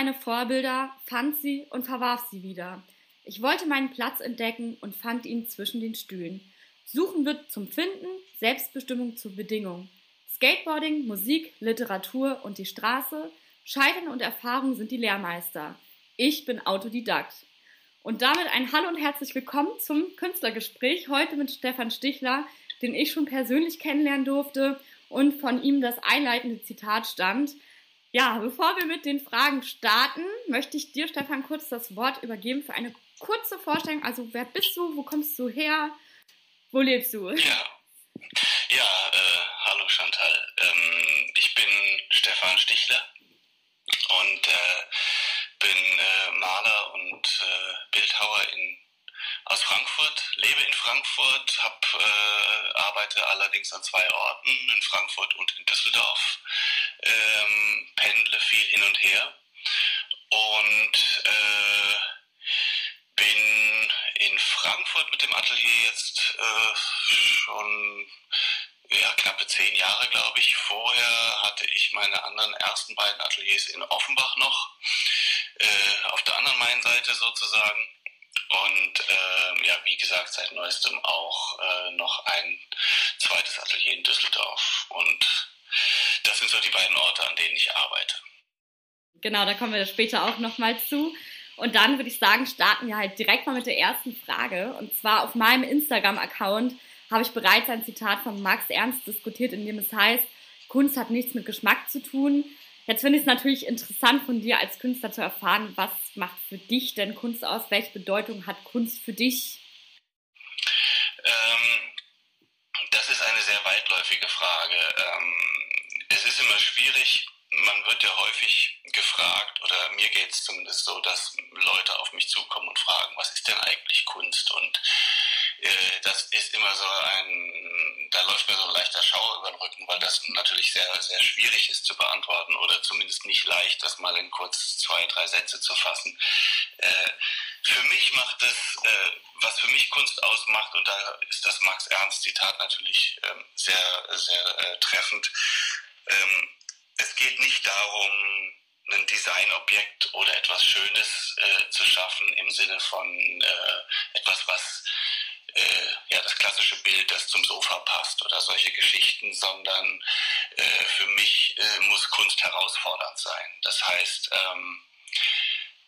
meine Vorbilder, fand sie und verwarf sie wieder. Ich wollte meinen Platz entdecken und fand ihn zwischen den Stühlen. Suchen wird zum Finden, Selbstbestimmung zur Bedingung. Skateboarding, Musik, Literatur und die Straße, Scheitern und Erfahrung sind die Lehrmeister. Ich bin Autodidakt. Und damit ein Hallo und herzlich willkommen zum Künstlergespräch. Heute mit Stefan Stichler, den ich schon persönlich kennenlernen durfte und von ihm das einleitende Zitat stammt. Ja, bevor wir mit den Fragen starten, möchte ich dir, Stefan, kurz das Wort übergeben für eine kurze Vorstellung. Also, wer bist du? Wo kommst du her? Wo lebst du? Ja, ja äh, hallo Chantal. Ähm, ich bin Stefan Stichler und äh, bin äh, Maler und äh, Bildhauer in, aus Frankfurt, lebe in Frankfurt, hab, äh, arbeite allerdings an zwei Orten, in Frankfurt und in Düsseldorf, ähm, pendle viel hin und her und äh, bin in Frankfurt mit dem Atelier jetzt äh, schon ja, knappe zehn Jahre, glaube ich. Vorher hatte ich meine anderen ersten beiden Ateliers in Offenbach noch, äh, auf der anderen Mainseite sozusagen. Und äh, ja, wie gesagt, seit neuestem auch äh, noch ein zweites Atelier in Düsseldorf. Und das sind so die beiden Orte, an denen ich arbeite. Genau, da kommen wir später auch nochmal zu. Und dann würde ich sagen, starten wir halt direkt mal mit der ersten Frage. Und zwar auf meinem Instagram-Account habe ich bereits ein Zitat von Max Ernst diskutiert, in dem es heißt, Kunst hat nichts mit Geschmack zu tun. Jetzt finde ich es natürlich interessant von dir als Künstler zu erfahren, was macht für dich denn Kunst aus? Welche Bedeutung hat Kunst für dich? Ähm, das ist eine sehr weitläufige Frage. Ähm, es ist immer schwierig, man wird ja häufig gefragt, oder mir geht es zumindest so, dass Leute auf mich zukommen und fragen, was ist denn eigentlich Kunst? Und äh, das ist immer so ein, da läuft mir so ein leichter Schauer über den Rücken, weil das natürlich sehr, sehr schwierig ist zu beantworten oder zumindest nicht leicht, das mal in kurz zwei, drei Sätze zu fassen. Äh, für mich macht das, äh, was für mich Kunst ausmacht, und da ist das Max Ernst Zitat natürlich ähm, sehr, sehr äh, treffend, ähm, es geht nicht darum, ein Designobjekt oder etwas Schönes äh, zu schaffen im Sinne von äh, etwas, was äh, ja das klassische Bild, das zum Sofa passt oder solche Geschichten, sondern äh, für mich äh, muss Kunst herausfordernd sein. Das heißt, ähm,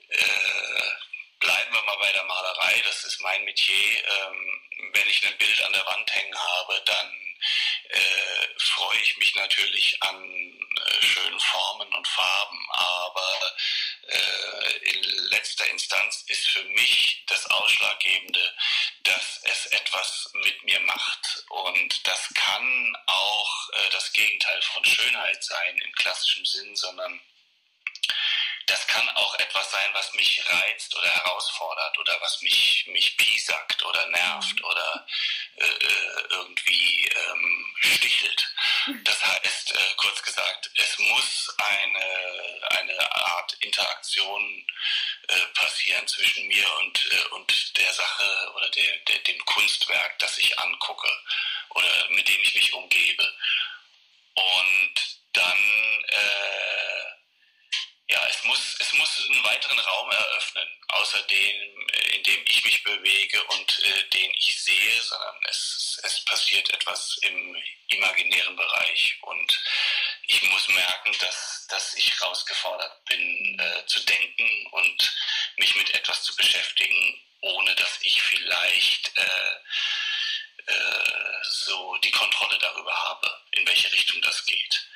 äh, bleiben wir mal bei der Malerei, das ist mein Metier. Ähm, wenn ich ein Bild an der Wand hängen habe, dann äh, freue ich mich natürlich an äh, schönen Formen und Farben, aber äh, in letzter Instanz ist für mich das Ausschlaggebende, dass es etwas mit mir macht. Und das kann auch äh, das Gegenteil von Schönheit sein im klassischen Sinn, sondern das kann auch etwas sein, was mich reizt oder herausfordert oder was mich, mich piesackt oder nervt mhm. oder äh, äh, irgendwie ähm, stichelt. Das heißt, äh, kurz gesagt, es muss eine, eine Art Interaktion äh, passieren zwischen mir und, äh, und der Sache oder der, der, dem Kunstwerk, das ich angucke oder mit dem ich mich umgebe. Und dann äh, ja, es muss, es muss einen weiteren Raum eröffnen, außer dem, äh, in dem ich mich bewege und äh, den ich sehe, sondern es, es passiert etwas im imaginären Bereich und ich muss merken, dass, dass ich herausgefordert bin, äh, zu denken und mich mit etwas zu beschäftigen, ohne dass ich vielleicht äh, äh, so die Kontrolle darüber habe, in welche Richtung das geht.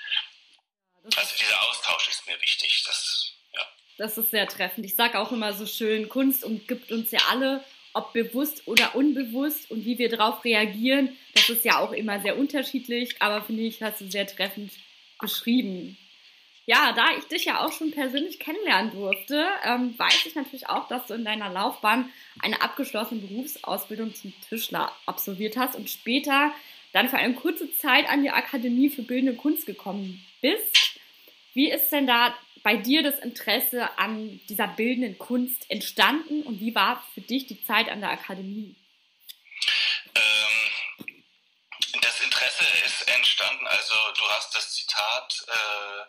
Also dieser Austausch ist mir wichtig. Das, ja. das ist sehr treffend. Ich sage auch immer so schön, Kunst umgibt uns ja alle, ob bewusst oder unbewusst und wie wir darauf reagieren, das ist ja auch immer sehr unterschiedlich, aber finde ich, hast du sehr treffend beschrieben. Ja, da ich dich ja auch schon persönlich kennenlernen durfte, ähm, weiß ich natürlich auch, dass du in deiner Laufbahn eine abgeschlossene Berufsausbildung zum Tischler absolviert hast und später dann für eine kurze Zeit an die Akademie für Bildende Kunst gekommen bist. Wie ist denn da bei dir das Interesse an dieser bildenden Kunst entstanden und wie war für dich die Zeit an der Akademie? Ähm, das Interesse ist entstanden, also du hast das Zitat äh,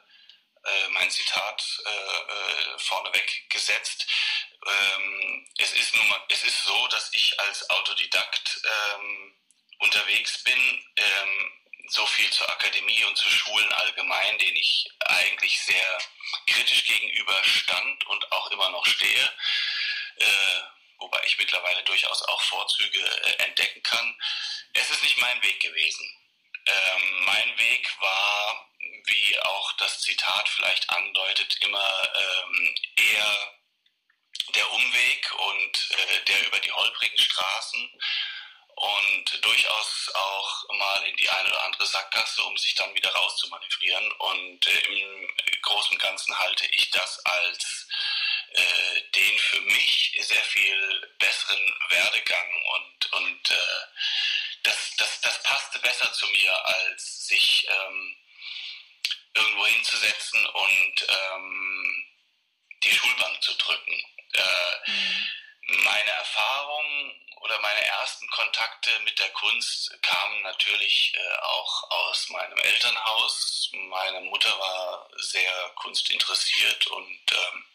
äh, mein Zitat äh, äh, vorneweg gesetzt. Ähm, es, ist nun mal, es ist so, dass ich als Autodidakt ähm, unterwegs bin, ähm, zur Akademie und zu Schulen allgemein, denen ich eigentlich sehr kritisch gegenüber stand und auch immer noch stehe, äh, wobei ich mittlerweile durchaus auch Vorzüge äh, entdecken kann. Es ist nicht mein Weg gewesen. Ähm, mein Weg war, wie auch das Zitat vielleicht andeutet, immer ähm, eher der Umweg und äh, der über die holprigen Straßen und durchaus auch mal in die eine oder andere Sackgasse, um sich dann wieder rauszumanövrieren. Und äh, im Großen und Ganzen halte ich das als äh, den für mich sehr viel besseren Werdegang und, und äh, das, das, das passte besser zu mir, als sich ähm, irgendwo hinzusetzen und ähm, die Schulbank zu drücken. Äh, mhm. Meine Erfahrung oder meine ersten Kontakte mit der Kunst kamen natürlich äh, auch aus meinem Elternhaus. Meine Mutter war sehr kunstinteressiert und ähm,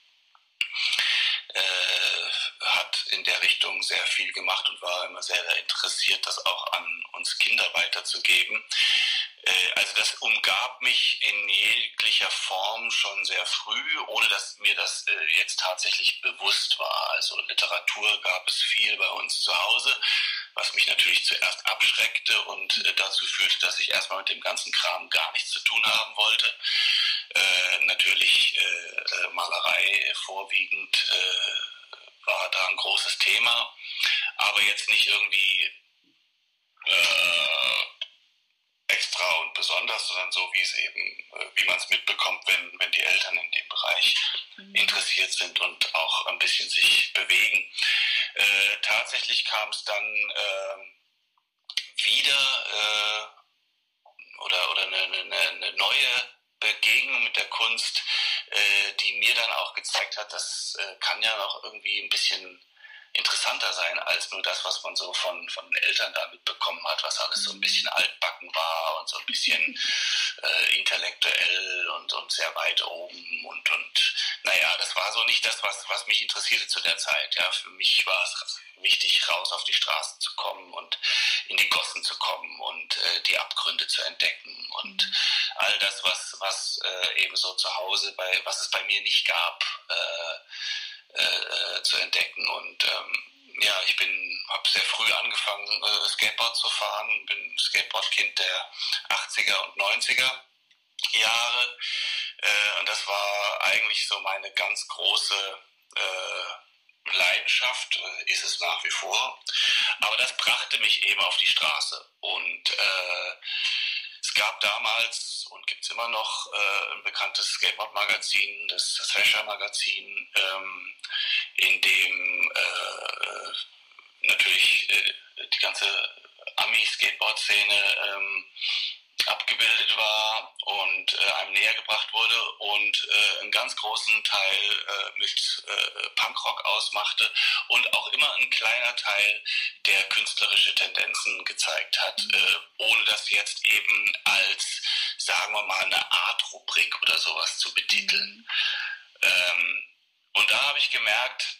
äh, hat in der Richtung sehr viel gemacht und war immer sehr interessiert, das auch an uns Kinder weiterzugeben. Äh, also das umgab mich in jeglicher Form schon sehr früh, ohne dass mir das äh, jetzt tatsächlich bewusst war. Also Literatur gab es viel bei uns zu Hause, was mich natürlich zuerst abschreckte und äh, dazu führte, dass ich erstmal mit dem ganzen Kram gar nichts zu tun haben wollte. Äh, natürlich äh, Malerei vorwiegend äh, war da ein großes Thema, aber jetzt nicht irgendwie äh, extra und besonders, sondern so wie es eben, äh, wie man es mitbekommt, wenn, wenn die Eltern in dem Bereich mhm. interessiert sind und auch ein bisschen sich bewegen. Äh, tatsächlich kam es dann äh, wieder äh, oder, oder eine, eine, eine, neue Begegnung mit der Kunst, äh, die mir dann auch gezeigt hat, das äh, kann ja noch irgendwie ein bisschen interessanter sein als nur das, was man so von, von den Eltern da mitbekommen hat, was alles so ein mhm. bisschen altbacken war und so ein bisschen äh, intellektuell und, und sehr weit oben und, und naja, das war so nicht das, was, was mich interessierte zu der Zeit. Ja, für mich war es wichtig, raus auf die Straßen zu kommen und in die Gossen zu kommen und äh, die Abgründe zu entdecken und mhm. all das, was, was äh, eben so zu Hause bei, was es bei mir nicht gab, äh, äh, zu entdecken. Und ähm, ja, ich bin, habe sehr früh angefangen, äh, Skateboard zu fahren, bin Skateboardkind der 80er und 90er Jahre. Äh, und das war eigentlich so meine ganz große äh, Leidenschaft, äh, ist es nach wie vor. Aber das brachte mich eben auf die Straße. Und äh, es gab damals und gibt es immer noch äh, ein bekanntes Skateboard-Magazin, das, das Thrasher-Magazin, ähm, in dem äh, natürlich äh, die ganze Ami-Skateboard-Szene ähm, abgebildet war und äh, einem näher gebracht wurde und äh, einen ganz großen Teil äh, mit äh, Punkrock ausmachte und auch immer ein kleiner Teil, der künstlerische Tendenzen gezeigt hat, äh, ohne das jetzt eben als, sagen wir mal, eine Art Rubrik oder sowas zu betiteln. Ähm, und da habe ich gemerkt,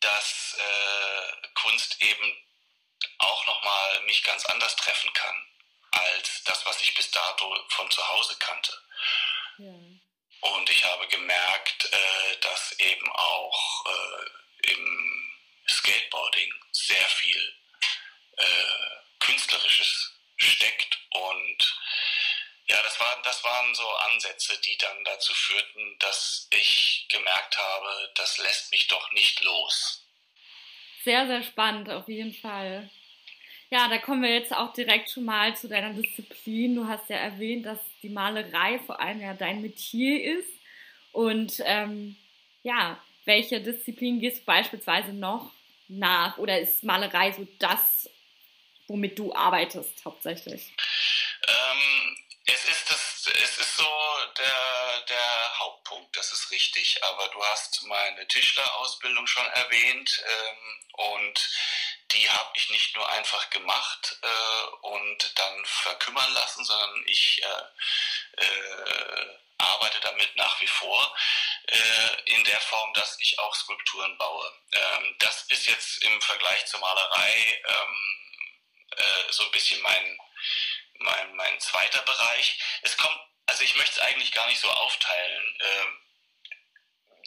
dass äh, Kunst eben auch nochmal mich ganz anders treffen kann als das, was ich bis dato von zu Hause kannte. Ja. Und ich habe gemerkt, äh, dass eben auch äh, im Skateboarding sehr viel äh, Künstlerisches steckt. Und ja, das, war, das waren so Ansätze, die dann dazu führten, dass ich gemerkt habe, das lässt mich doch nicht los. Sehr, sehr spannend, auf jeden Fall. Ja, da kommen wir jetzt auch direkt schon mal zu deiner Disziplin. Du hast ja erwähnt, dass die Malerei vor allem ja dein Metier ist. Und ähm, ja, welche Disziplin gehst du beispielsweise noch nach? Oder ist Malerei so das, womit du arbeitest hauptsächlich? Ähm, es ist das, es ist so der, der Hauptpunkt, das ist richtig. Aber du hast meine Tischlerausbildung schon erwähnt ähm, und die habe ich nicht nur einfach gemacht äh, und dann verkümmern lassen, sondern ich äh, äh, arbeite damit nach wie vor äh, in der Form, dass ich auch Skulpturen baue. Ähm, das ist jetzt im Vergleich zur Malerei ähm, äh, so ein bisschen mein, mein, mein zweiter Bereich. Es kommt, also ich möchte es eigentlich gar nicht so aufteilen. Ähm,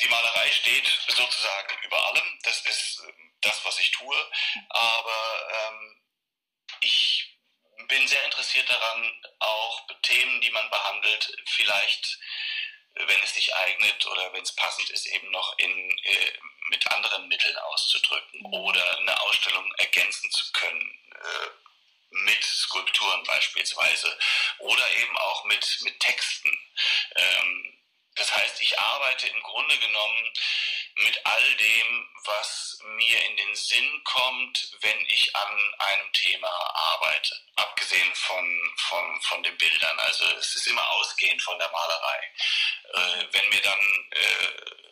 die Malerei steht sozusagen über allem. Das ist das, was ich tue. Aber ähm, ich bin sehr interessiert daran, auch Themen, die man behandelt, vielleicht, wenn es sich eignet oder wenn es passend ist, eben noch in, äh, mit anderen Mitteln auszudrücken oder eine Ausstellung ergänzen zu können. Äh, mit Skulpturen beispielsweise oder eben auch mit, mit Texten. Ähm, das heißt, ich arbeite im Grunde genommen mit all dem, was mir in den Sinn kommt, wenn ich an einem Thema arbeite. Abgesehen von, von, von den Bildern. Also es ist immer ausgehend von der Malerei. Äh, wenn mir dann äh,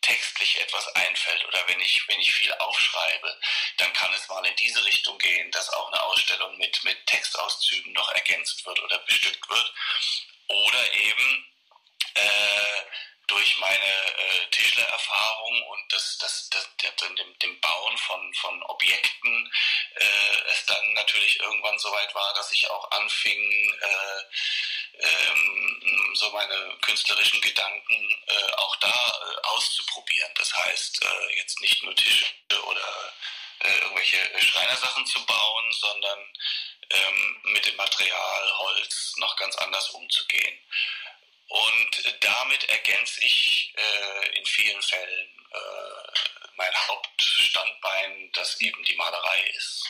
textlich etwas einfällt oder wenn ich, wenn ich viel aufschreibe, dann kann es mal in diese Richtung gehen, dass auch eine Ausstellung mit, mit Textauszügen noch ergänzt wird oder bestückt wird. Oder eben äh, durch meine äh, Tischlererfahrung und das, das, das, dem, dem Bauen von, von Objekten äh, es dann natürlich irgendwann so weit war, dass ich auch anfing, äh, ähm, so meine künstlerischen Gedanken äh, auch da äh, auszuprobieren. Das heißt, äh, jetzt nicht nur Tische oder äh, irgendwelche Schreinersachen zu bauen, sondern ähm, mit dem Material Holz noch ganz anders umzugehen. Und damit ergänze ich äh, in vielen Fällen äh, mein Hauptstandbein, das eben die Malerei ist.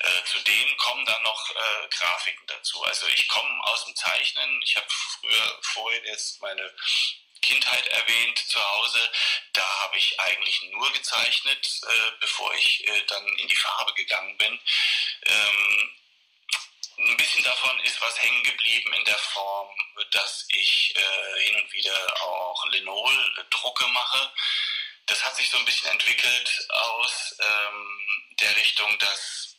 Äh, zudem kommen dann noch äh, Grafiken dazu. Also ich komme aus dem Zeichnen. Ich habe früher vorhin jetzt meine Kindheit erwähnt zu Hause. Da habe ich eigentlich nur gezeichnet, äh, bevor ich äh, dann in die Farbe gegangen bin. Ähm, ein bisschen davon ist was hängen geblieben in der Form, dass ich äh, hin und wieder auch Linol-Drucke mache. Das hat sich so ein bisschen entwickelt aus ähm, der Richtung, dass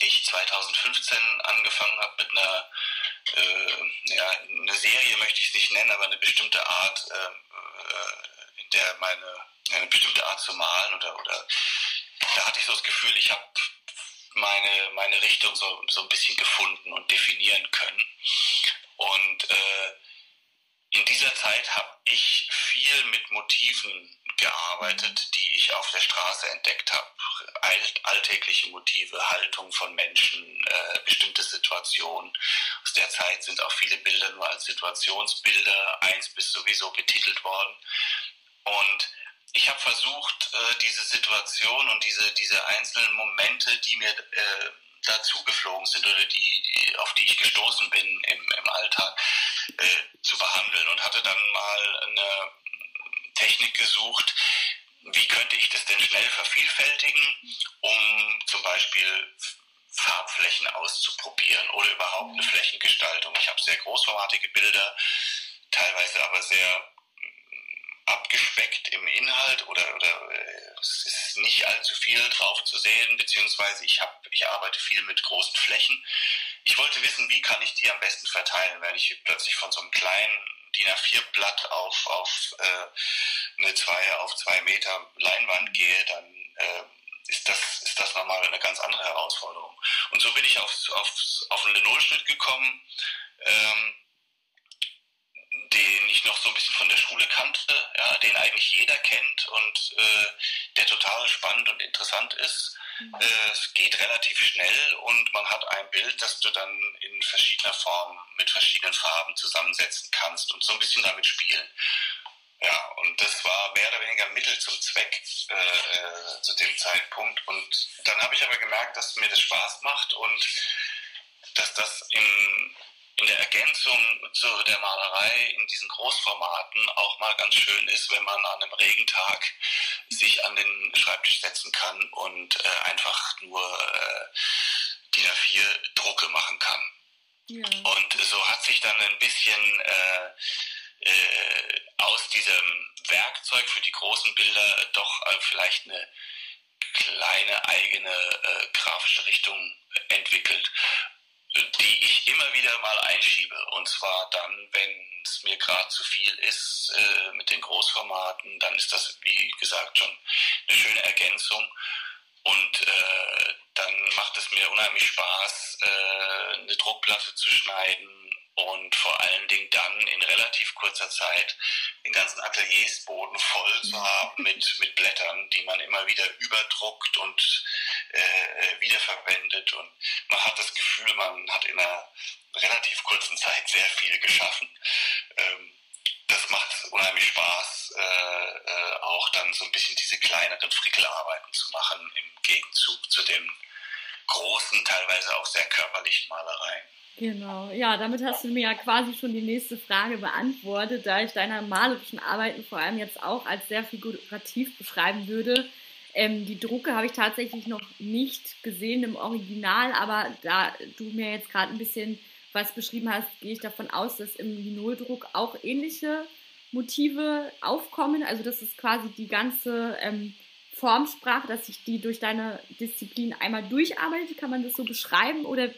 ich 2015 angefangen habe mit einer, äh, ja, eine Serie möchte ich es nicht nennen, aber eine bestimmte Art, äh, äh in der meine, eine bestimmte Art zu malen oder, oder da hatte ich so das Gefühl, ich habe meine, meine Richtung so, so ein bisschen gefunden und definieren können. Und äh, in dieser Zeit habe ich viel mit Motiven gearbeitet, die ich auf der Straße entdeckt habe. alltägliche Motive, Haltung von Menschen, äh, bestimmte Situationen. Aus der Zeit sind auch viele Bilder nur als Situationsbilder, eins bis sowieso betitelt worden. Und ich habe versucht, äh, diese Situation und diese, diese einzelnen Momente, die mir äh, dazu geflogen sind oder die, die, auf die ich gestoßen bin im, im Alltag, äh, zu behandeln und hatte dann mal eine Technik gesucht, wie könnte ich das denn schnell vervielfältigen, um zum Beispiel Farbflächen auszuprobieren oder überhaupt eine Flächengestaltung. Ich habe sehr großformatige Bilder, teilweise aber sehr abgespeckt im Inhalt oder, oder äh, es ist nicht allzu viel drauf zu sehen, beziehungsweise ich, hab, ich arbeite viel mit großen Flächen. Ich wollte wissen, wie kann ich die am besten verteilen, wenn ich plötzlich von so einem kleinen DIN A4-Blatt auf, auf äh, eine 2 auf 2 Meter Leinwand gehe, dann äh, ist das, ist das nochmal eine ganz andere Herausforderung. Und so bin ich aufs, aufs, auf einen Nullschnitt gekommen, ähm, ich noch so ein bisschen von der Schule kannte, ja, den eigentlich jeder kennt und äh, der total spannend und interessant ist. Mhm. Äh, es geht relativ schnell und man hat ein Bild, das du dann in verschiedener Form mit verschiedenen Farben zusammensetzen kannst und so ein bisschen damit spielen. Ja, und das war mehr oder weniger Mittel zum Zweck äh, äh zu dem Zeitpunkt. Und dann habe ich aber gemerkt, dass mir das Spaß macht und dass das im in der Ergänzung zu der Malerei in diesen Großformaten auch mal ganz schön ist, wenn man an einem Regentag sich an den Schreibtisch setzen kann und äh, einfach nur äh, DIN A4 Drucke machen kann. Ja. Und so hat sich dann ein bisschen äh, äh, aus diesem Werkzeug für die großen Bilder doch äh, vielleicht eine kleine eigene äh, grafische Richtung entwickelt. Die ich immer wieder mal einschiebe. Und zwar dann, wenn es mir gerade zu viel ist äh, mit den Großformaten, dann ist das, wie gesagt, schon eine schöne Ergänzung. Und äh, dann macht es mir unheimlich Spaß, äh, eine Druckplatte zu schneiden und vor allen Dingen dann in relativ kurzer Zeit den ganzen Ateliersboden voll zu haben mit, mit Blättern, die man immer wieder überdruckt und äh, äh, wiederverwendet. Und man hat das Gefühl, man hat in einer relativ kurzen Zeit sehr viel geschaffen. Ähm, das macht unheimlich Spaß, äh, äh, auch dann so ein bisschen diese kleineren Frickelarbeiten zu machen im Gegenzug zu den großen, teilweise auch sehr körperlichen Malereien. Genau, ja, damit hast du mir ja quasi schon die nächste Frage beantwortet, da ich deine malerischen Arbeiten vor allem jetzt auch als sehr figurativ beschreiben würde. Ähm, die Drucke habe ich tatsächlich noch nicht gesehen im Original, aber da du mir jetzt gerade ein bisschen was beschrieben hast, gehe ich davon aus, dass im Linoldruck auch ähnliche Motive aufkommen. Also das ist quasi die ganze ähm, Formsprache, dass sich die durch deine Disziplin einmal durcharbeitet. Kann man das so beschreiben oder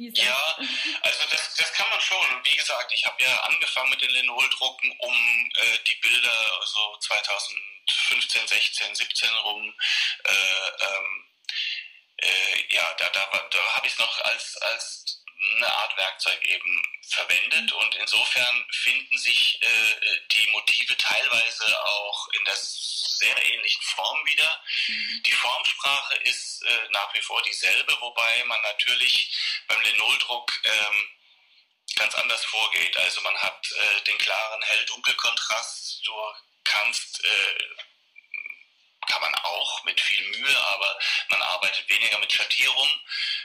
ja, also das, das kann man schon. Und wie gesagt, ich habe ja angefangen mit den Linoldrucken, um äh, die Bilder so 2015, 16, 17 rum äh, ähm, äh, ja, da, da, da habe ich es noch als, als eine Art Werkzeug eben verwendet und insofern finden sich äh, die Motive teilweise auch in der sehr ähnlichen Form wieder. Mhm. Die Formsprache ist äh, nach wie vor dieselbe, wobei man natürlich beim Linoldruck ähm, ganz anders vorgeht. Also man hat äh, den klaren Hell-Dunkel-Kontrast, du kannst äh, kann man auch mit viel Mühe, aber man arbeitet weniger mit Schattierung.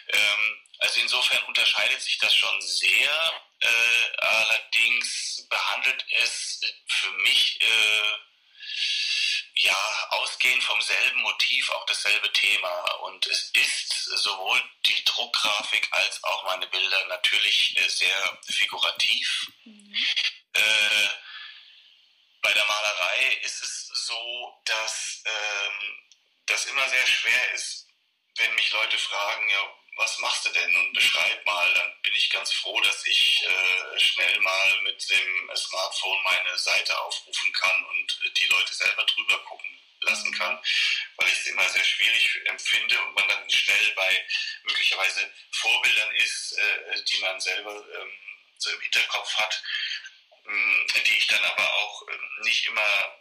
Ähm, also insofern unterscheidet sich das schon sehr. Äh, allerdings behandelt es für mich äh, ja ausgehend vom selben Motiv auch dasselbe Thema. Und es ist sowohl die Druckgrafik als auch meine Bilder natürlich äh, sehr figurativ. Mhm. Äh, bei der Malerei ist es so, dass ähm, das immer sehr schwer ist, wenn mich Leute fragen, ja, was machst du denn und beschreib mal, dann bin ich ganz froh, dass ich äh, schnell mal mit dem Smartphone meine Seite aufrufen kann und die Leute selber drüber gucken lassen mhm. kann, weil ich es immer sehr schwierig empfinde und man dann schnell bei möglicherweise Vorbildern ist, äh, die man selber ähm, so im Hinterkopf hat ähm, die ich dann aber auch ähm, nicht immer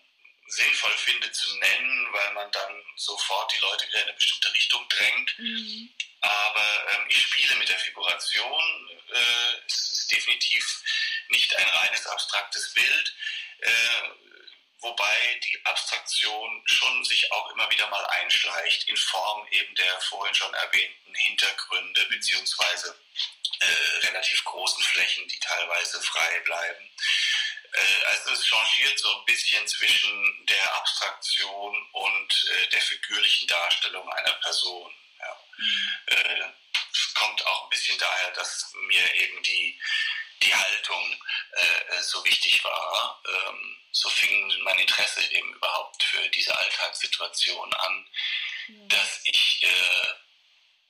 sinnvoll finde zu nennen, weil man dann sofort die Leute wieder in eine bestimmte Richtung drängt. Mhm. Aber ähm, ich spiele mit der Figuration. Äh, es ist definitiv nicht ein reines abstraktes Bild, äh, wobei die Abstraktion schon sich auch immer wieder mal einschleicht in Form eben der vorhin schon erwähnten Hintergründe beziehungsweise äh, relativ großen Flächen, die teilweise frei bleiben. Äh, also es changiert so ein bisschen zwischen der Abstraktion und äh, der figürlichen Darstellung einer Person. Ja. Mhm. Äh, es kommt auch ein bisschen daher, dass mir eben die, die Haltung äh, so wichtig war. Ähm, so fing mein Interesse eben überhaupt für diese Alltagssituation an, ja. dass ich äh,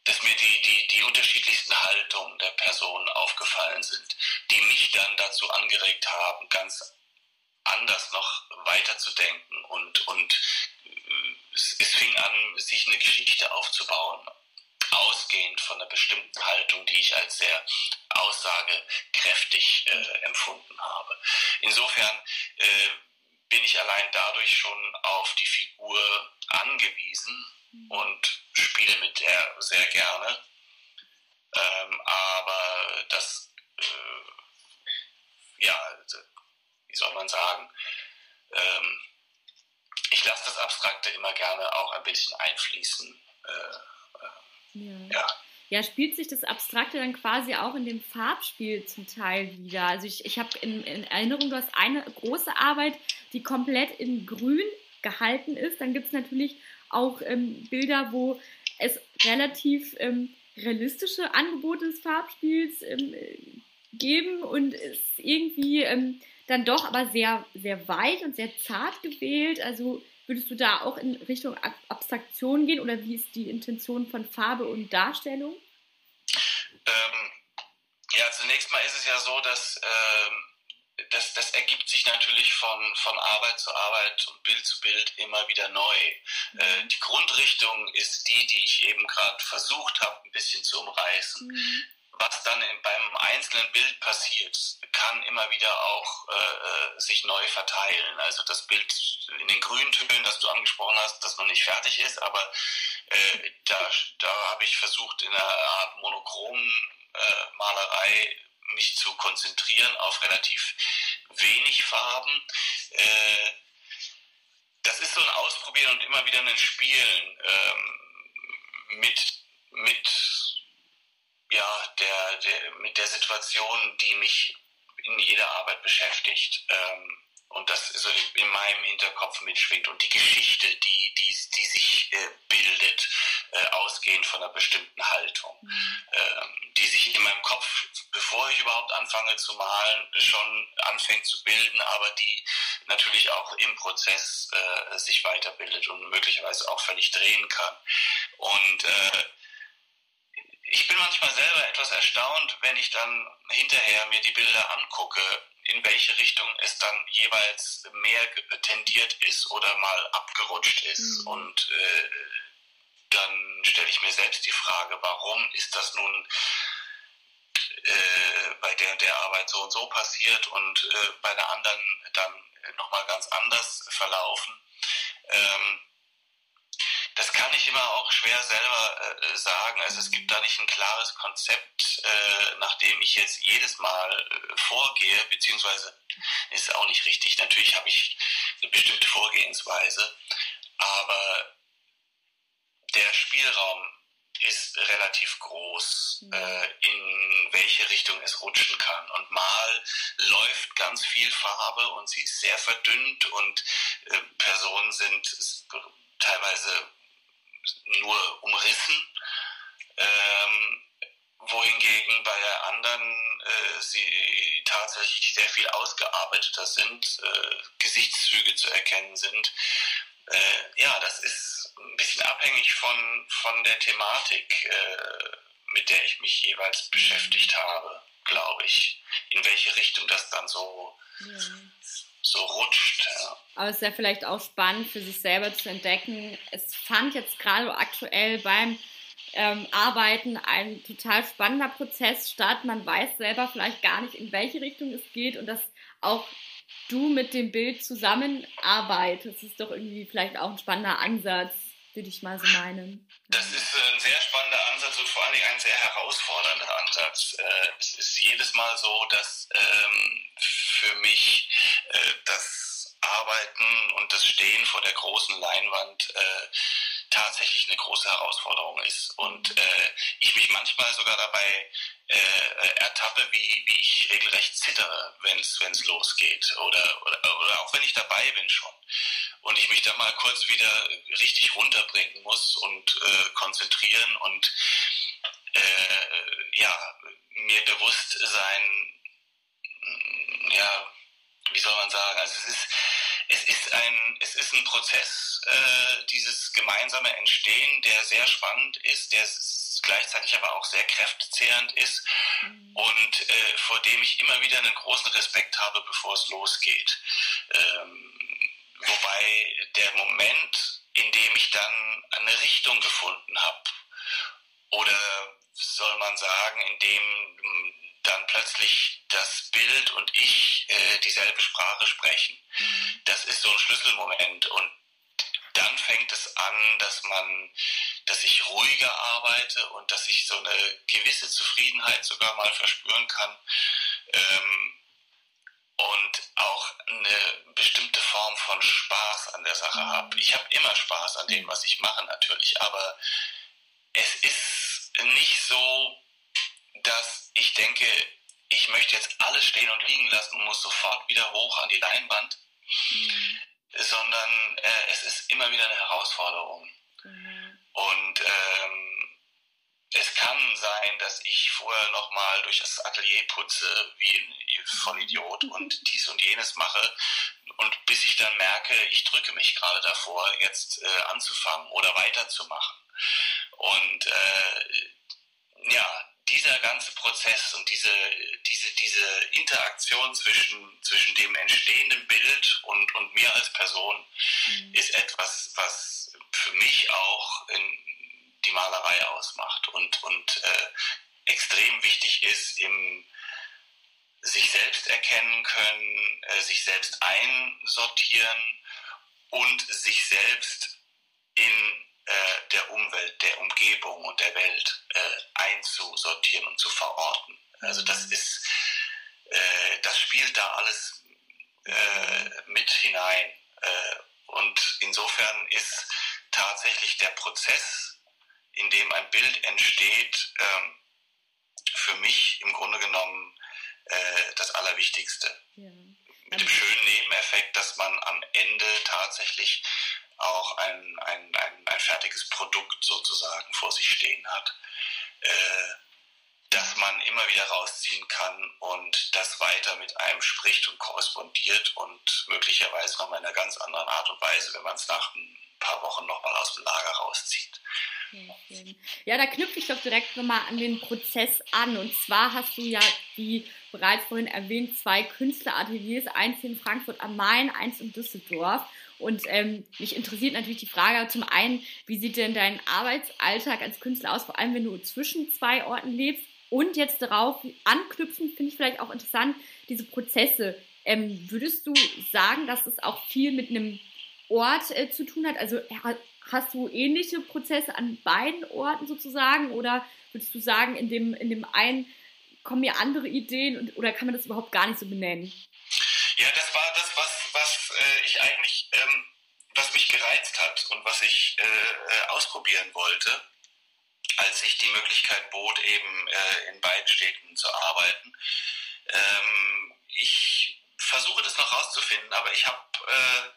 dass mir die, die, die unterschiedlichsten Haltungen der Personen aufgefallen sind, die mich dann dazu angeregt haben, ganz anders noch weiterzudenken und, und äh, es, es fing an, sich eine Geschichte aufzubauen, ausgehend von einer bestimmten Haltung, die ich als sehr aussagekräftig äh, empfunden habe. Insofern äh, bin ich allein dadurch schon auf die Figur angewiesen und spiele mit der sehr gerne. Ähm, aber das, äh, ja, wie soll man sagen, ähm, ich lasse das Abstrakte immer gerne auch ein bisschen einfließen. Äh, äh, ja. ja. ja. spielt sich das Abstrakte dann quasi auch in dem Farbspiel zum Teil wieder. Also ich, ich habe in, in, Erinnerung, du hast eine große Arbeit, die komplett in Grün gehalten ist. Dann gibt es natürlich auch ähm, Bilder, wo es relativ ähm, realistische Angebote des Farbspiels ähm, geben und es irgendwie ähm, dann doch aber sehr, sehr weich und sehr zart gewählt. Also würdest du da auch in Richtung Abstraktion gehen oder wie ist die Intention von Farbe und Darstellung? Ähm, ja, zunächst mal ist es ja so, dass ähm, das, das ergibt sich natürlich von, von Arbeit zu Arbeit und Bild zu Bild immer wieder neu. Mhm. Äh, die Grundrichtung ist die, die ich eben gerade versucht habe, ein bisschen zu umreißen. Mhm. Was dann in, beim einzelnen Bild passiert, kann immer wieder auch äh, äh sich neu verteilen. Also das Bild in den Grüntönen, das du angesprochen hast, das noch nicht fertig ist, aber äh, da, da habe ich versucht, in einer Art monochromen äh, Malerei mich zu konzentrieren auf relativ wenig Farben. Äh, das ist so ein Ausprobieren und immer wieder ein Spielen ähm, mit, mit, ja, der, der, mit der Situation, die mich in jeder Arbeit beschäftigt. Ähm, und das so in meinem Hinterkopf mitschwingt und die Geschichte, die, die, die sich äh, bildet, äh, ausgehend von einer bestimmten Haltung, mhm. ähm, die sich in meinem Kopf, bevor ich überhaupt anfange zu malen, schon anfängt zu bilden, aber die natürlich auch im Prozess äh, sich weiterbildet und möglicherweise auch völlig drehen kann. Und äh, ich bin manchmal selber etwas erstaunt, wenn ich dann hinterher mir die Bilder angucke, in welche Richtung es dann jeweils mehr tendiert ist oder mal abgerutscht ist. Mhm. Und äh, dann stelle ich mir selbst die Frage, warum ist das nun äh, bei der der Arbeit so und so passiert und äh, bei der anderen dann nochmal ganz anders verlaufen. Ähm, das kann ich immer auch schwer selber äh, sagen. Also es gibt da nicht ein klares Konzept, äh, nach dem ich jetzt jedes Mal äh, vorgehe, beziehungsweise ist auch nicht richtig. Natürlich habe ich eine bestimmte Vorgehensweise, aber der Spielraum ist relativ groß, mhm. äh, in welche Richtung es rutschen kann. Und mal läuft ganz viel Farbe und sie ist sehr verdünnt und äh, Personen sind teilweise nur umrissen, ähm, wohingegen bei der anderen äh, sie tatsächlich sehr viel ausgearbeiteter sind, äh, Gesichtszüge zu erkennen sind. Äh, ja, das ist ein bisschen abhängig von, von der Thematik, äh, mit der ich mich jeweils beschäftigt habe, glaube ich, in welche Richtung das dann so, ja. So rutscht. Ja. Aber es ist ja vielleicht auch spannend für sich selber zu entdecken. Es fand jetzt gerade aktuell beim ähm, Arbeiten ein total spannender Prozess statt. Man weiß selber vielleicht gar nicht, in welche Richtung es geht und dass auch du mit dem Bild zusammenarbeitest. Das ist doch irgendwie vielleicht auch ein spannender Ansatz, würde ich mal so meinen. Das ist ein sehr spannender Ansatz und vor allen Dingen ein sehr herausfordernder Ansatz. Äh, es ist jedes Mal so, dass ähm, für mich äh, das Arbeiten und das Stehen vor der großen Leinwand äh, tatsächlich eine große Herausforderung ist. Und äh, ich mich manchmal sogar dabei äh, ertappe, wie, wie ich regelrecht zittere, wenn es losgeht. Oder, oder, oder auch wenn ich dabei bin schon. Und ich mich dann mal kurz wieder richtig runterbringen muss und äh, konzentrieren und äh, ja, mir bewusst sein, ja, wie soll man sagen, also es ist, es ist ein, es ist ein Prozess, äh, dieses gemeinsame Entstehen, der sehr spannend ist, der gleichzeitig aber auch sehr kräftezehrend ist mhm. und äh, vor dem ich immer wieder einen großen Respekt habe, bevor es losgeht. Ähm, wobei der Moment, in dem ich dann eine Richtung gefunden habe, oder soll man sagen, in dem dann plötzlich Bild und ich äh, dieselbe Sprache sprechen. Mhm. Das ist so ein Schlüsselmoment und dann fängt es an, dass man, dass ich ruhiger arbeite und dass ich so eine gewisse Zufriedenheit sogar mal verspüren kann ähm, und auch eine bestimmte Form von Spaß an der Sache mhm. habe. Ich habe immer Spaß an dem, was ich mache natürlich, aber es ist nicht so dass ich denke, möchte jetzt alles stehen und liegen lassen und muss sofort wieder hoch an die Leinwand, mhm. sondern äh, es ist immer wieder eine Herausforderung. Mhm. Und ähm, es kann sein, dass ich vorher nochmal durch das Atelier putze, wie ein Vollidiot, und dies und jenes mache. Und bis ich dann merke, ich drücke mich gerade davor, jetzt äh, anzufangen oder weiterzumachen. Und äh, ja, dieser ganze Prozess und diese, diese, diese Interaktion zwischen, zwischen dem entstehenden Bild und, und mir als Person mhm. ist etwas, was für mich auch die Malerei ausmacht und, und äh, extrem wichtig ist im sich selbst erkennen können, äh, sich selbst einsortieren und sich selbst äh, der Umwelt, der Umgebung und der Welt äh, einzusortieren und zu verorten. Also das mhm. ist, äh, das spielt da alles äh, mit hinein. Äh, und insofern ist tatsächlich der Prozess, in dem ein Bild entsteht, ähm, für mich im Grunde genommen das Allerwichtigste. Ja. Mit dem schönen Nebeneffekt, dass man am Ende tatsächlich auch ein, ein, ein, ein fertiges Produkt sozusagen vor sich stehen hat, äh, das man immer wieder rausziehen kann und das weiter mit einem spricht und korrespondiert und möglicherweise noch in einer ganz anderen Art und Weise, wenn man es nach ein paar Wochen nochmal aus dem Lager rauszieht. Ja, da knüpfe ich doch direkt nochmal an den Prozess an. Und zwar hast du ja, wie bereits vorhin erwähnt, zwei Künstlerateliers, eins in Frankfurt am Main, eins in Düsseldorf. Und ähm, mich interessiert natürlich die Frage zum einen, wie sieht denn dein Arbeitsalltag als Künstler aus, vor allem wenn du zwischen zwei Orten lebst? Und jetzt darauf anknüpfen, finde ich vielleicht auch interessant, diese Prozesse. Ähm, würdest du sagen, dass es auch viel mit einem Ort äh, zu tun hat? Also hast du ähnliche Prozesse an beiden Orten sozusagen? Oder würdest du sagen, in dem, in dem einen kommen mir andere Ideen und, oder kann man das überhaupt gar nicht so benennen? Ja, das war das, was, was äh, ich eigentlich, ähm, was mich gereizt hat und was ich äh, äh, ausprobieren wollte, als ich die Möglichkeit bot, eben äh, in beiden Städten zu arbeiten. Ähm, ich versuche das noch rauszufinden, aber ich habe äh,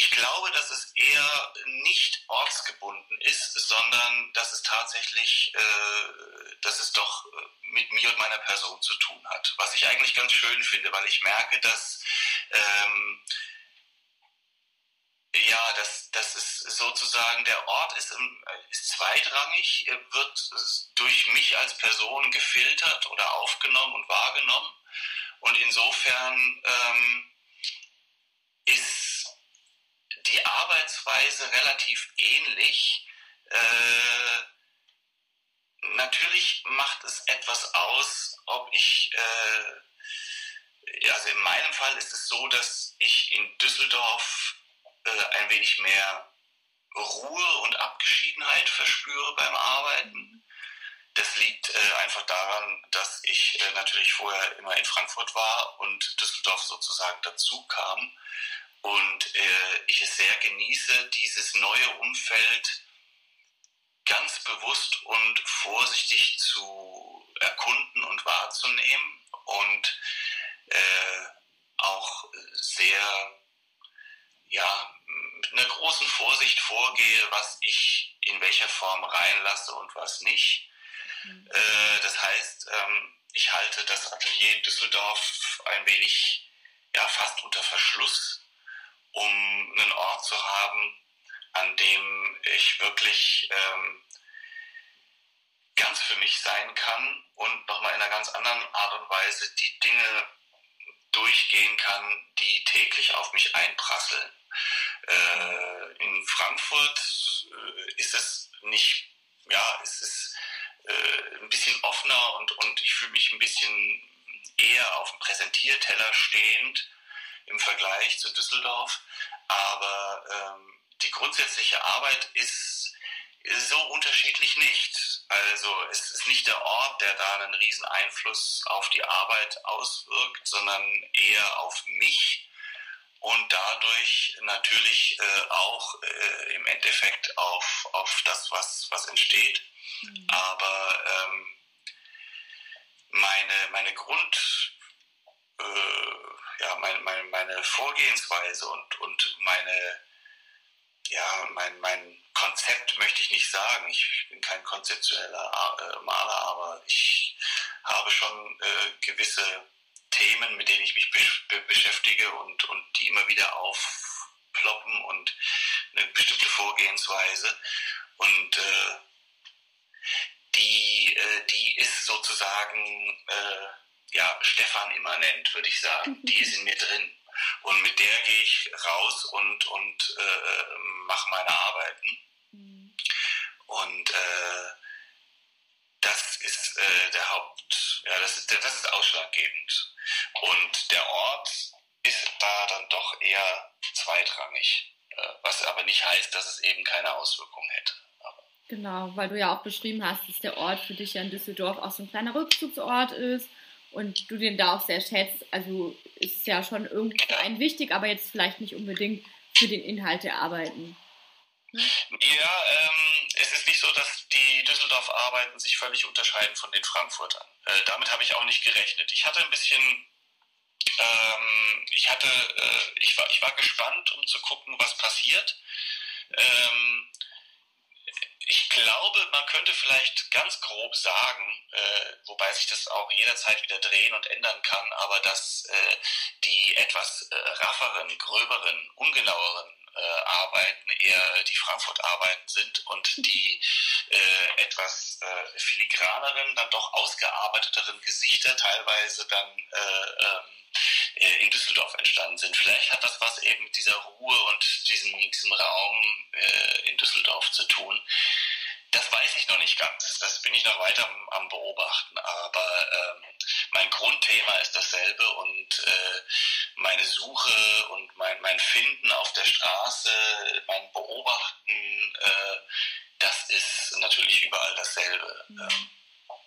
ich glaube, dass es eher nicht ortsgebunden ist, sondern dass es tatsächlich, äh, dass es doch äh, mit mir und meiner Person zu tun hat. Was ich eigentlich ganz schön finde, weil ich merke, dass ähm, ja, das, das ist sozusagen, der Ort ist, ist zweitrangig, wird durch mich als Person gefiltert oder aufgenommen und wahrgenommen. Und insofern ähm, ist die Arbeitsweise relativ ähnlich. Äh, natürlich macht es etwas aus, ob ich, äh, also in meinem Fall ist es so, dass ich in Düsseldorf äh, ein wenig mehr Ruhe und Abgeschiedenheit verspüre beim Arbeiten. Das liegt äh, einfach daran, dass ich äh, natürlich vorher immer in Frankfurt war und Düsseldorf sozusagen dazu kam und äh, ich es sehr genieße, dieses neue Umfeld ganz bewusst und vorsichtig zu erkunden und wahrzunehmen und äh, auch sehr, ja, mit einer großen Vorsicht vorgehe, was ich in welcher Form reinlasse und was nicht. Mhm. Äh, das heißt, ähm, ich halte das Atelier in Düsseldorf ein wenig, ja, fast unter Verschluss um einen Ort zu haben, an dem ich wirklich ähm, ganz für mich sein kann und nochmal in einer ganz anderen Art und Weise die Dinge durchgehen kann, die täglich auf mich einprasseln. Äh, in Frankfurt äh, ist es nicht, ja, es äh, ein bisschen offener und, und ich fühle mich ein bisschen eher auf dem Präsentierteller stehend im Vergleich zu Düsseldorf. Aber ähm, die grundsätzliche Arbeit ist so unterschiedlich nicht. Also es ist nicht der Ort, der da einen riesen Einfluss auf die Arbeit auswirkt, sondern eher auf mich und dadurch natürlich äh, auch äh, im Endeffekt auf, auf das, was, was entsteht. Mhm. Aber ähm, meine, meine Grund, äh, ja, mein, mein, meine Vorgehensweise und, und meine, ja, mein, mein Konzept möchte ich nicht sagen. Ich bin kein konzeptueller äh, Maler, aber ich habe schon äh, gewisse Themen, mit denen ich mich be beschäftige und, und die immer wieder aufploppen und eine bestimmte Vorgehensweise. Und äh, die äh, die ist sozusagen äh, ja, Stefan immanent, würde ich sagen. Die ist in mir drin. Und mit der gehe ich raus und, und äh, mache meine Arbeiten. Mhm. Und äh, das ist äh, der Haupt, ja, das ist, das ist ausschlaggebend. Und der Ort ist da dann doch eher zweitrangig, äh, was aber nicht heißt, dass es eben keine Auswirkungen hätte. Aber genau, weil du ja auch beschrieben hast, dass der Ort für dich ja in Düsseldorf auch so ein kleiner Rückzugsort ist und du den da auch sehr schätzt. Also ist ja schon irgendwie für einen wichtig, aber jetzt vielleicht nicht unbedingt für den Inhalt der Arbeiten. Ne? Ja, ähm, es ist nicht so, dass die Düsseldorf-Arbeiten sich völlig unterscheiden von den Frankfurtern. Äh, damit habe ich auch nicht gerechnet. Ich hatte ein bisschen, ähm, ich hatte, äh, ich, war, ich war gespannt, um zu gucken, was passiert. Ähm, ich glaube, man könnte vielleicht ganz grob sagen, äh, wobei sich das auch jederzeit wieder drehen und ändern kann, aber dass äh, die etwas äh, rafferen, gröberen, ungenaueren äh, Arbeiten eher die Frankfurt-Arbeiten sind und die äh, etwas äh, filigraneren, dann doch ausgearbeiteteren Gesichter teilweise dann äh, ähm, äh, in Düsseldorf entstanden sind. Vielleicht hat das was eben mit dieser Ruhe und diesem, diesem Raum äh, in Düsseldorf zu tun. Das weiß ich noch nicht ganz. Das bin ich noch weiter am, am Beobachten. Aber ähm, mein Grundthema ist dasselbe und äh, meine Suche und mein, mein Finden auf der Straße, mein Beobachten, äh, das ist natürlich überall dasselbe. Mhm. Ähm,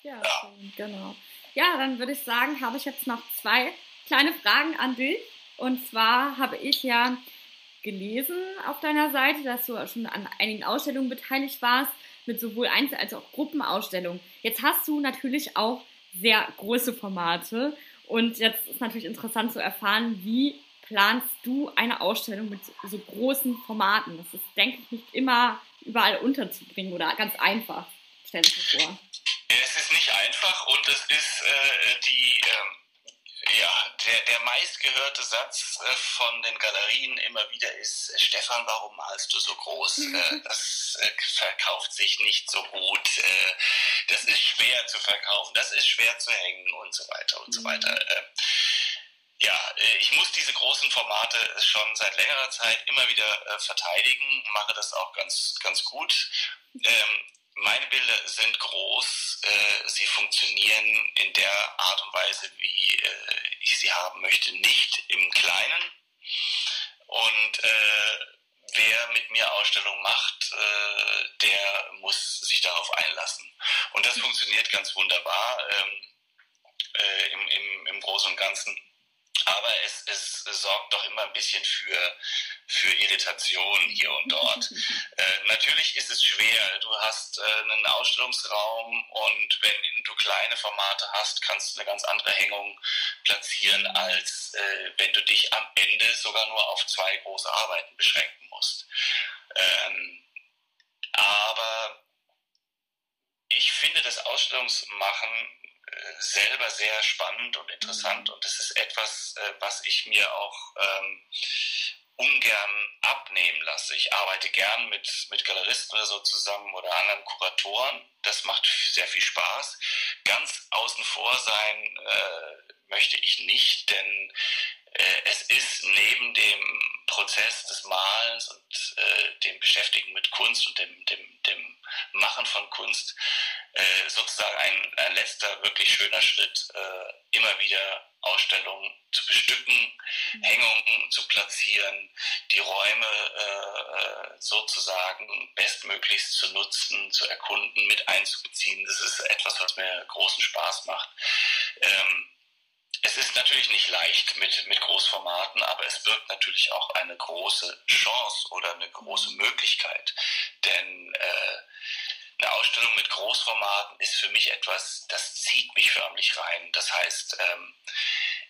ja, ja. genau. Ja, dann würde ich sagen, habe ich jetzt noch zwei kleine Fragen an dich. Und zwar habe ich ja gelesen auf deiner Seite, dass du schon an einigen Ausstellungen beteiligt warst, mit sowohl Einzel- als auch Gruppenausstellungen. Jetzt hast du natürlich auch sehr große Formate. Und jetzt ist natürlich interessant zu erfahren, wie planst du eine Ausstellung mit so großen Formaten? Das ist, denke ich, nicht immer überall unterzubringen oder ganz einfach, stell dir vor. Es ist nicht einfach und es ist äh, die. Ähm ja, der, der meistgehörte Satz äh, von den Galerien immer wieder ist, Stefan, warum malst du so groß? Äh, das äh, verkauft sich nicht so gut. Das ist schwer zu verkaufen, das ist schwer zu hängen und so weiter und so mhm. weiter. Ja, ich muss diese großen Formate schon seit längerer Zeit immer wieder verteidigen, mache das auch ganz, ganz gut. Ähm, meine Bilder sind groß, äh, sie funktionieren in der Art und Weise, wie äh, ich sie haben möchte, nicht im Kleinen. Und äh, wer mit mir Ausstellung macht, äh, der muss sich darauf einlassen. Und das funktioniert ganz wunderbar ähm, äh, im, im, im Großen und Ganzen. Aber es, es sorgt doch immer ein bisschen für, für Irritation hier und dort. äh, natürlich ist es schwer. Du hast äh, einen Ausstellungsraum und wenn du kleine Formate hast, kannst du eine ganz andere Hängung platzieren, als äh, wenn du dich am Ende sogar nur auf zwei große Arbeiten beschränken musst. Ähm, aber ich finde das Ausstellungsmachen selber sehr spannend und interessant mhm. und das ist etwas, äh, was ich mir auch ähm, ungern abnehmen lasse. Ich arbeite gern mit, mit Galeristen oder so zusammen oder anderen Kuratoren. Das macht sehr viel Spaß. Ganz außen vor sein äh, möchte ich nicht, denn äh, es ist neben dem Prozess des Malens und äh, dem Beschäftigen mit Kunst und dem, dem, dem Machen von Kunst äh, sozusagen ein, ein letzter wirklich schöner Schritt, äh, immer wieder Ausstellungen zu bestücken, mhm. Hängungen zu platzieren, die Räume äh, sozusagen bestmöglichst zu nutzen, zu erkunden, mit einzubeziehen. Das ist etwas, was mir großen Spaß macht. Ähm, es ist natürlich nicht leicht mit, mit Großformaten, aber es birgt natürlich auch eine große Chance oder eine große Möglichkeit. Denn äh, eine Ausstellung mit Großformaten ist für mich etwas, das zieht mich förmlich rein. Das heißt, ähm,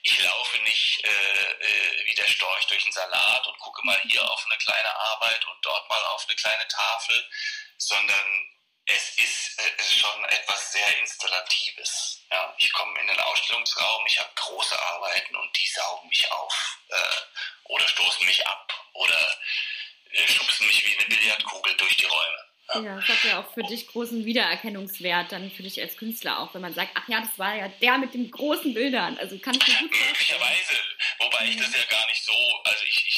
ich laufe nicht äh, äh, wie der Storch durch den Salat und gucke mal hier auf eine kleine Arbeit und dort mal auf eine kleine Tafel, sondern es ist äh, schon etwas sehr Installatives. Ja, ich komme in den Ausstellungsraum, ich habe große Arbeiten und die saugen mich auf äh, oder stoßen mich ab oder äh, schubsen mich wie eine Billardkugel durch die Räume. Ja. das hat ja auch für dich großen Wiedererkennungswert, dann für dich als Künstler auch, wenn man sagt, ach ja, das war ja der mit den großen Bildern. Also kann ich mir gut vorstellen. Möglicherweise, wobei ich das ja gar nicht so, also ich, ich,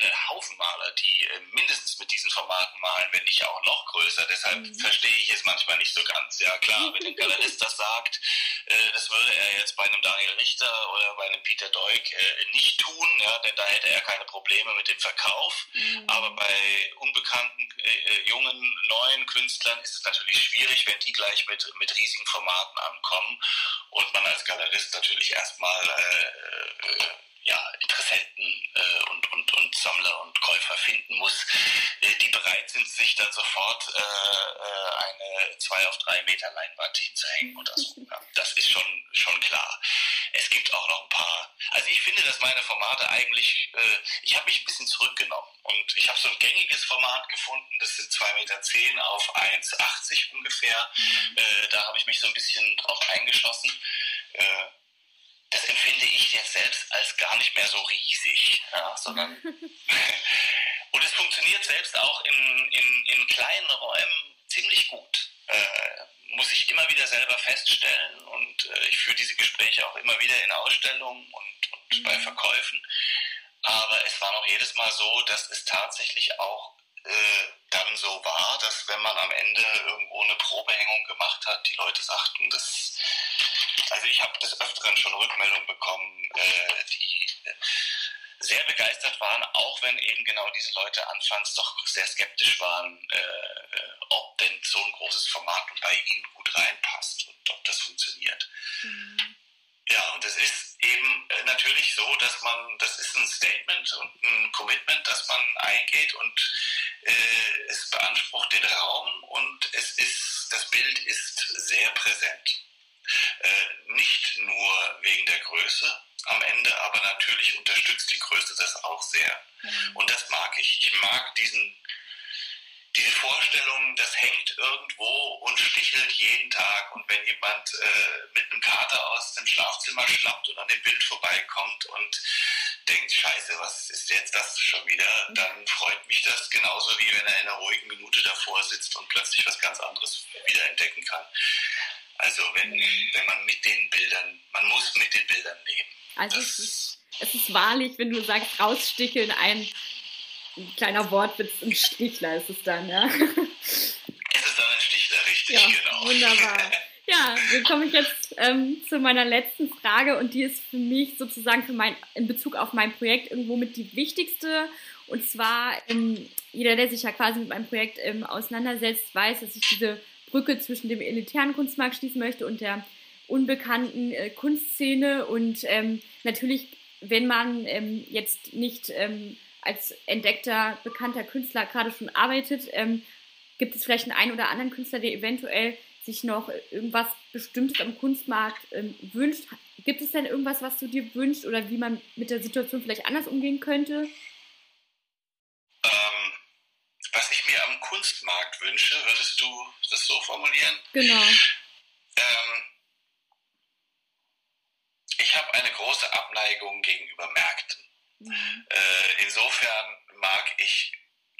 ich kenne Haufen Maler, die äh, mindestens mit diesen Formaten malen, wenn nicht auch noch größer. Deshalb mhm. verstehe ich es manchmal nicht so ganz. Ja klar, wenn ein Galerist das sagt, äh, das würde er jetzt bei einem Daniel Richter oder bei einem Peter Deuk äh, nicht tun, ja, denn da hätte er keine Probleme mit dem Verkauf. Mhm. Aber bei unbekannten, äh, äh, jungen, neuen Künstlern ist es natürlich schwierig, wenn die gleich mit, mit riesigen Formaten ankommen und man als Galerist natürlich erstmal äh, äh, ja, Interessenten äh, und, und, und Sammler und Käufer finden muss, äh, die bereit sind, sich dann sofort äh, äh eine zwei auf drei Meter Leinwand hinzuhängen oder so. Ja, das ist schon, schon klar. Es gibt auch noch ein paar. Also ich finde, dass meine Formate eigentlich, äh, ich habe mich ein bisschen zurückgenommen und ich habe so ein gängiges Format gefunden, das sind zwei Meter zehn auf 1,80 ungefähr. Mhm. Äh, da habe ich mich so ein bisschen drauf eingeschossen. Das empfinde ich jetzt selbst als gar nicht mehr so riesig, ja, sondern und es funktioniert selbst auch in, in, in kleinen Räumen ziemlich gut. Äh, muss ich immer wieder selber feststellen und äh, ich führe diese Gespräche auch immer wieder in Ausstellungen und, und mhm. bei Verkäufen. Aber es war noch jedes Mal so, dass es tatsächlich auch äh, dann so war, dass wenn man am Ende irgendwo eine Probehängung gemacht hat, die Leute sagten, das also ich habe des Öfteren schon Rückmeldungen bekommen, äh, die sehr begeistert waren, auch wenn eben genau diese Leute anfangs doch sehr skeptisch waren, äh, ob denn so ein großes Format bei ihnen gut reinpasst und ob das funktioniert. Mhm. Ja, und es ist eben äh, natürlich so, dass man, das ist ein Statement und ein Commitment, das man eingeht und äh, es beansprucht den Raum und es ist, das Bild ist sehr präsent. Äh, nicht nur wegen der Größe am Ende, aber natürlich unterstützt die Größe das auch sehr. Mhm. Und das mag ich. Ich mag diesen, diese Vorstellung, das hängt irgendwo und stichelt jeden Tag. Und wenn jemand äh, mit einem Kater aus dem Schlafzimmer schlappt und an dem Bild vorbeikommt und denkt, scheiße, was ist jetzt das schon wieder, dann freut mich das genauso wie wenn er in einer ruhigen Minute davor sitzt und plötzlich was ganz anderes wieder entdecken kann. Also wenn, wenn man mit den Bildern, man muss mit den Bildern leben. Also es ist, es ist wahrlich, wenn du sagst, raussticheln, ein, ein kleiner Wortwitz, ein Stichler ist es dann, ja. Es ist dann ein Stichler, richtig, ja, genau. Wunderbar. Ja, dann komme ich jetzt ähm, zu meiner letzten Frage und die ist für mich sozusagen für mein, in Bezug auf mein Projekt irgendwo mit die wichtigste. Und zwar, ähm, jeder, der sich ja quasi mit meinem Projekt ähm, auseinandersetzt, weiß, dass ich diese Brücke zwischen dem elitären Kunstmarkt schließen möchte und der unbekannten äh, Kunstszene. Und ähm, natürlich, wenn man ähm, jetzt nicht ähm, als entdeckter, bekannter Künstler gerade schon arbeitet, gibt es vielleicht einen, einen oder anderen Künstler, der eventuell sich noch irgendwas Bestimmtes am Kunstmarkt ähm, wünscht. Gibt es denn irgendwas, was du dir wünschst oder wie man mit der Situation vielleicht anders umgehen könnte? was ich mir am Kunstmarkt wünsche, würdest du das so formulieren? Genau. Ähm, ich habe eine große Abneigung gegenüber Märkten. Mhm. Äh, insofern mag ich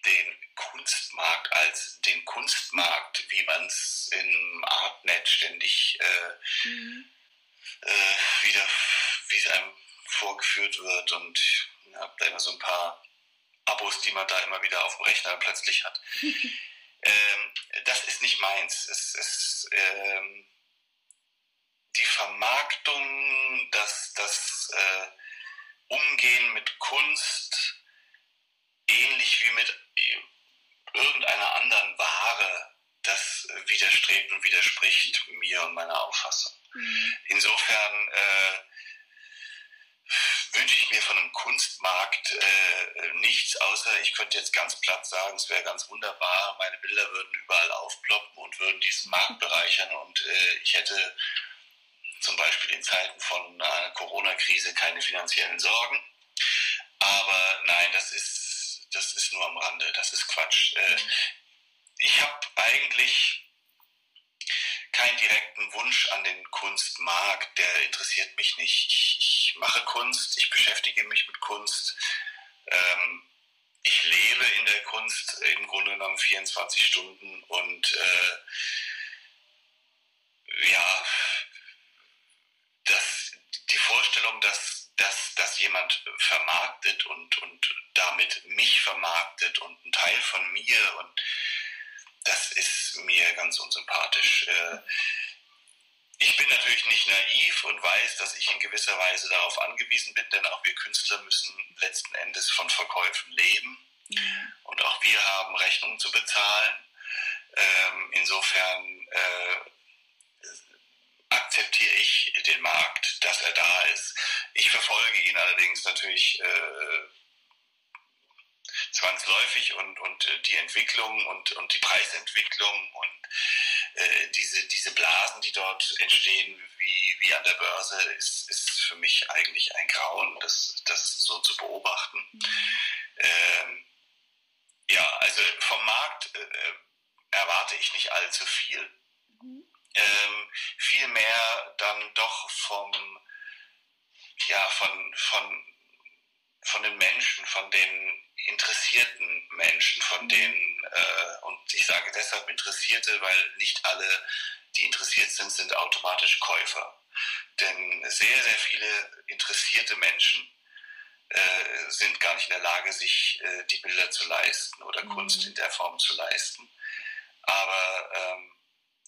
den Kunstmarkt als den Kunstmarkt, wie man es im Artnet ständig äh, mhm. äh, wieder, wie es einem vorgeführt wird und ich habe da immer so ein paar Abos, die man da immer wieder auf dem Rechner plötzlich hat. ähm, das ist nicht meins. Es ist ähm, die Vermarktung, das, das äh, Umgehen mit Kunst, ähnlich wie mit äh, irgendeiner anderen Ware, das widerstrebt und widerspricht mir und meiner Auffassung. Mhm. Insofern äh, wünsche ich mir von einem Kunstmarkt äh, nichts, außer ich könnte jetzt ganz platt sagen, es wäre ganz wunderbar, meine Bilder würden überall aufploppen und würden diesen Markt bereichern und äh, ich hätte zum Beispiel in Zeiten von einer Corona-Krise keine finanziellen Sorgen. Aber nein, das ist, das ist nur am Rande, das ist Quatsch. Äh, ich habe eigentlich keinen direkten Wunsch an den Kunstmarkt, der interessiert mich nicht. Ich, ich mache Kunst, ich beschäftige mich mit Kunst. Ähm, ich lebe in der Kunst im Grunde genommen 24 Stunden und äh, ja, das, die Vorstellung, dass, dass, dass jemand vermarktet und, und damit mich vermarktet und ein Teil von mir und das ist mir ganz unsympathisch. Äh, ich bin natürlich nicht naiv und weiß, dass ich in gewisser Weise darauf angewiesen bin, denn auch wir Künstler müssen letzten Endes von Verkäufen leben. Mhm. Und auch wir haben Rechnungen zu bezahlen. Ähm, insofern äh, akzeptiere ich den Markt, dass er da ist. Ich verfolge ihn allerdings natürlich äh, zwangsläufig und, und äh, die Entwicklung und, und die Preisentwicklung und äh, diese, diese Blasen, die dort entstehen, wie, wie an der Börse, ist, ist für mich eigentlich ein Grauen, das, das so zu beobachten. Mhm. Ähm, ja, also vom Markt äh, erwarte ich nicht allzu viel. Mhm. Ähm, viel mehr dann doch vom, ja, von, von, von den Menschen, von den interessierten Menschen, von mhm. denen, äh, und ich sage deshalb Interessierte, weil nicht alle, die interessiert sind, sind automatisch Käufer. Denn sehr, sehr viele interessierte Menschen äh, sind gar nicht in der Lage, sich äh, die Bilder zu leisten oder mhm. Kunst in der Form zu leisten. Aber ähm,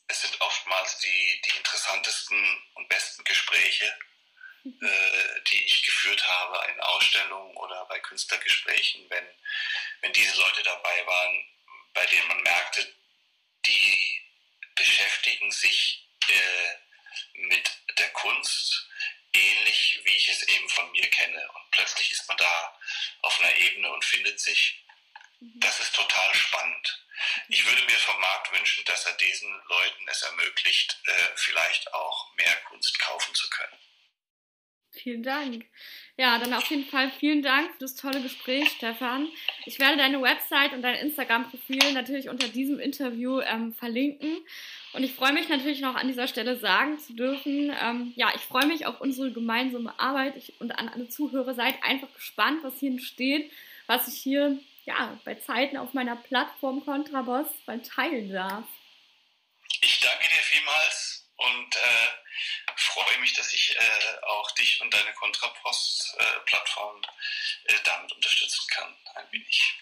es sind oftmals die, die interessantesten und besten Gespräche, äh, die ich geführt habe in Ausstellungen oder bei Künstlergesprächen, wenn, wenn diese Leute dabei waren, bei denen man merkte, die beschäftigen sich äh, mit der Kunst ähnlich, wie ich es eben von mir kenne. Und plötzlich ist man da auf einer Ebene und findet sich. Mhm. Das ist total spannend. Ich würde mir vom Markt wünschen, dass er diesen Leuten es ermöglicht, äh, vielleicht auch mehr Kunst kaufen zu können. Vielen Dank. Ja, dann auf jeden Fall vielen Dank für das tolle Gespräch, Stefan. Ich werde deine Website und dein Instagram-Profil natürlich unter diesem Interview ähm, verlinken. Und ich freue mich natürlich noch an dieser Stelle sagen zu dürfen, ähm, ja, ich freue mich auf unsere gemeinsame Arbeit ich, und an alle Zuhörer. Seid einfach gespannt, was hier entsteht, was ich hier ja, bei Zeiten auf meiner Plattform Contraboss bald teilen darf. Ich danke dir vielmals und äh, freue mich, dass ich äh, auch dich und deine Kontrapost-Plattform äh, damit unterstützen kann, ein wenig.